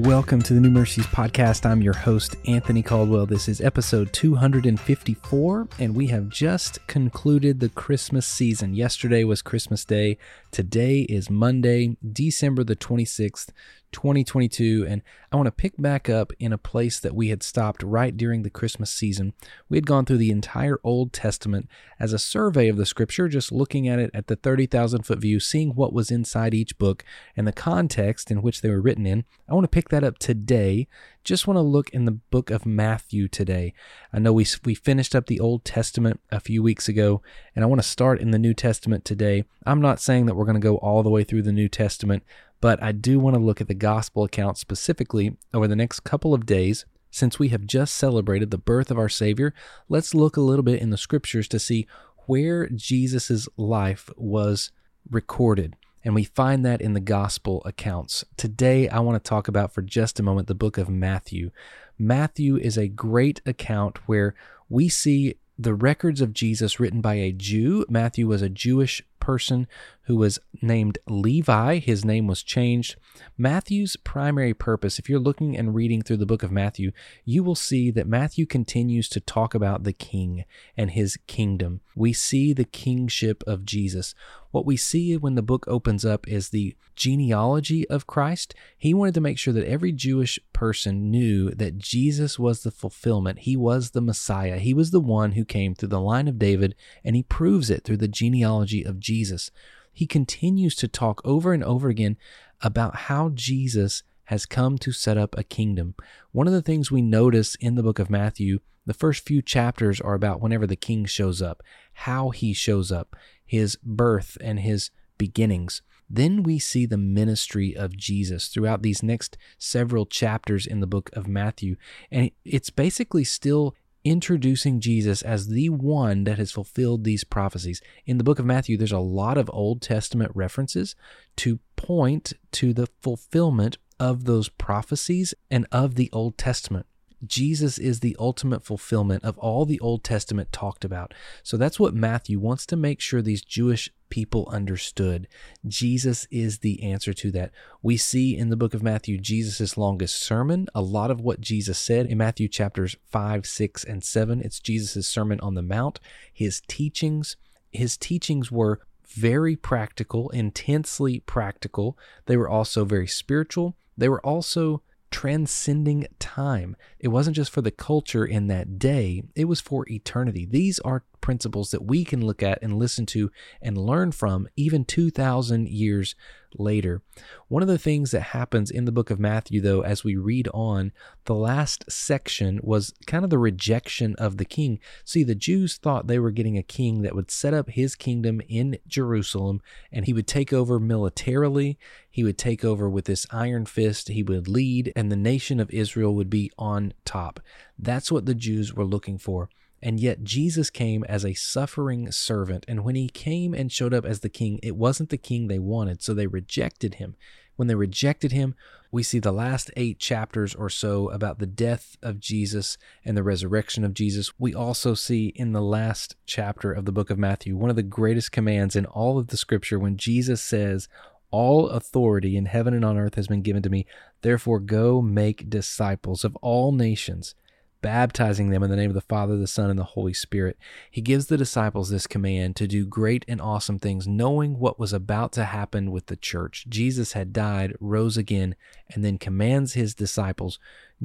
Welcome to the New Mercies Podcast. I'm your host, Anthony Caldwell. This is episode 254, and we have just concluded the Christmas season. Yesterday was Christmas Day. Today is Monday, December the 26th, 2022, and I want to pick back up in a place that we had stopped right during the Christmas season. We had gone through the entire Old Testament as a survey of the scripture, just looking at it at the 30,000 foot view, seeing what was inside each book and the context in which they were written in. I want to pick that up today. Just want to look in the book of Matthew today. I know we, we finished up the Old Testament a few weeks ago, and I want to start in the New Testament today. I'm not saying that we're going to go all the way through the New Testament but I do want to look at the gospel account specifically over the next couple of days. Since we have just celebrated the birth of our Savior, let's look a little bit in the scriptures to see where Jesus' life was recorded. And we find that in the gospel accounts. Today, I want to talk about for just a moment the book of Matthew. Matthew is a great account where we see the records of Jesus written by a Jew. Matthew was a Jewish person who was named Levi. His name was changed. Matthew's primary purpose, if you're looking and reading through the book of Matthew, you will see that Matthew continues to talk about the king and his kingdom. We see the kingship of Jesus. What we see when the book opens up is the genealogy of Christ. He wanted to make sure that every Jewish person knew that Jesus was the fulfillment. He was the Messiah. He was the one who came through the line of David, and he proves it through the genealogy of Jesus. He continues to talk over and over again about how Jesus has come to set up a kingdom. One of the things we notice in the book of Matthew, the first few chapters are about whenever the king shows up, how he shows up, his birth and his beginnings. Then we see the ministry of Jesus throughout these next several chapters in the book of Matthew. And it's basically still introducing Jesus as the one that has fulfilled these prophecies. In the book of Matthew, there's a lot of Old Testament references to point to the fulfillment of those prophecies and of the Old Testament. Jesus is the ultimate fulfillment of all the Old Testament talked about. So that's what Matthew wants to make sure these Jewish people understood. Jesus is the answer to that. We see in the book of Matthew Jesus' longest sermon. A lot of what Jesus said in Matthew chapters 5, 6, and 7, it's Jesus' Sermon on the Mount. His teachings, his teachings were very practical, intensely practical. They were also very spiritual. They were also transcending time. It wasn't just for the culture in that day, it was for eternity. These are principles that we can look at and listen to and learn from even 2,000 years later. One of the things that happens in the book of Matthew, though, as we read on, the last section was kind of the rejection of the king. See, the Jews thought they were getting a king that would set up his kingdom in Jerusalem and he would take over militarily. He would take over with this iron fist. He would lead, and the nation of Israel would be on top. That's what the Jews were looking for. And yet Jesus came as a suffering servant. And when he came and showed up as the king, it wasn't the king they wanted. So they rejected him. When they rejected him, we see the last eight chapters or so about the death of Jesus and the resurrection of Jesus. We also see in the last chapter of the book of Matthew one of the greatest commands in all of the scripture when Jesus says, all authority in heaven and on earth has been given to me. Therefore, go make disciples of all nations, baptizing them in the name of the Father, the Son, and the Holy Spirit. He gives the disciples this command to do great and awesome things, knowing what was about to happen with the church. Jesus had died, rose again, and then commands his disciples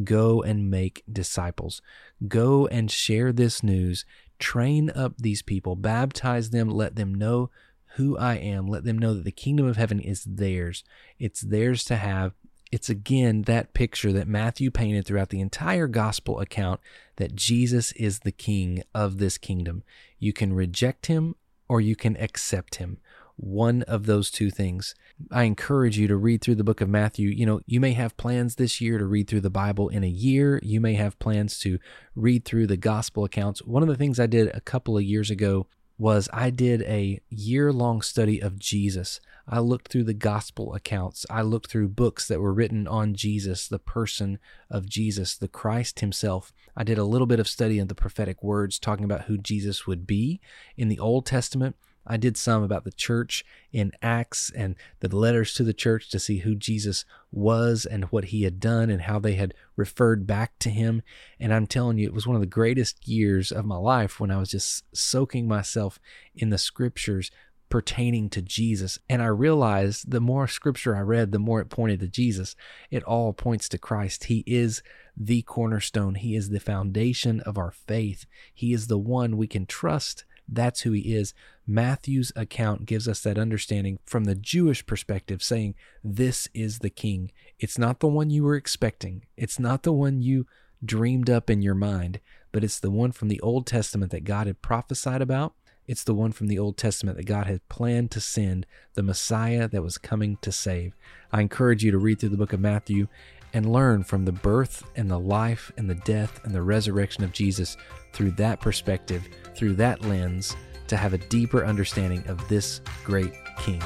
go and make disciples. Go and share this news. Train up these people, baptize them, let them know who I am. Let them know that the kingdom of heaven is theirs. It's theirs to have. It's again that picture that Matthew painted throughout the entire gospel account that Jesus is the king of this kingdom. You can reject him or you can accept him. One of those two things. I encourage you to read through the book of Matthew. You know, you may have plans this year to read through the Bible in a year. You may have plans to read through the gospel accounts. One of the things I did a couple of years ago was I did a year long study of Jesus. I looked through the gospel accounts. I looked through books that were written on Jesus, the person of Jesus, the Christ himself. I did a little bit of study of the prophetic words talking about who Jesus would be in the Old Testament. I did some about the church in Acts and the letters to the church to see who Jesus was and what he had done and how they had referred back to him. And I'm telling you, it was one of the greatest years of my life when I was just soaking myself in the scriptures pertaining to Jesus. And I realized the more scripture I read, the more it pointed to Jesus. It all points to Christ. He is the cornerstone, He is the foundation of our faith. He is the one we can trust. That's who He is. Matthew's account gives us that understanding from the Jewish perspective, saying, This is the King. It's not the one you were expecting, it's not the one you dreamed up in your mind, but it's the one from the Old Testament that God had prophesied about it's the one from the Old Testament that God had planned to send, the Messiah that was coming to save. I encourage you to read through the book of Matthew and learn from the birth and the life and the death and the resurrection of Jesus through that perspective, through that lens, to have a deeper understanding of this great King.